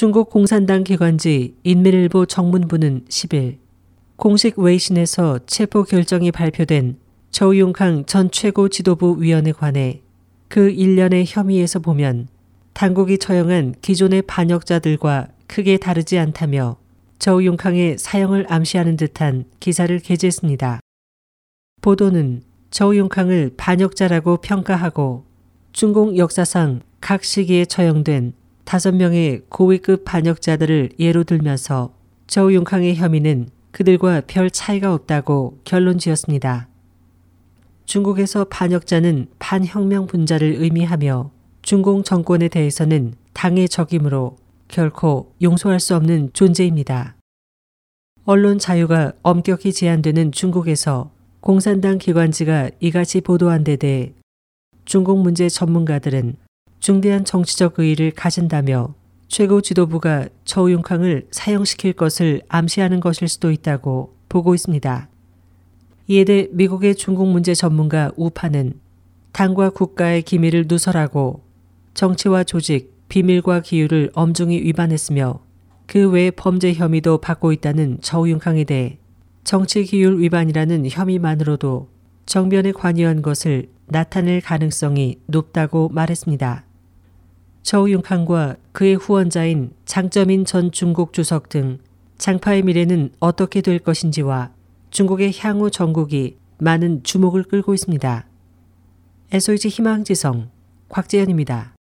중국 공산당 기관지 인민일보 정문부는 10일 공식 웨이신에서 체포 결정이 발표된 저우융캉 전 최고 지도부 위원에 관해 그 일련의 혐의에서 보면 당국이 처형한 기존의 반역자들과 크게 다르지 않다며 저우융캉의 사형을 암시하는 듯한 기사를 게재했습니다. 보도는 저우융캉을 반역자라고 평가하고 중공 역사상 각 시기에 처형된 다섯 명의 고위급 반역자들을 예로 들면서 저우융캉의 혐의는 그들과 별 차이가 없다고 결론 지었습니다. 중국에서 반역자는 반혁명 분자를 의미하며 중공 정권에 대해서는 당의 적이므로 결코 용서할 수 없는 존재입니다. 언론 자유가 엄격히 제한되는 중국에서 공산당 기관지가 이같이 보도한 데 대해 중국 문제 전문가들은 중대한 정치적 의의를 가진다며 최고 지도부가 저우융캉을 사형시킬 것을 암시하는 것일 수도 있다고 보고 있습니다. 이에 대해 미국의 중국 문제 전문가 우파는 당과 국가의 기밀을 누설하고 정치와 조직, 비밀과 기율을 엄중히 위반했으며 그 외 범죄 혐의도 받고 있다는 저우융캉에 대해 정치 기율 위반이라는 혐의만으로도 정변에 관여한 것을 나타낼 가능성이 높다고 말했습니다. 저우융캉과 그의 후원자인 장점인 전 중국 주석 등 장파의 미래는 어떻게 될 것인지와 중국의 향후 전국이 많은 주목을 끌고 있습니다. SOH 희망지성 곽재현입니다.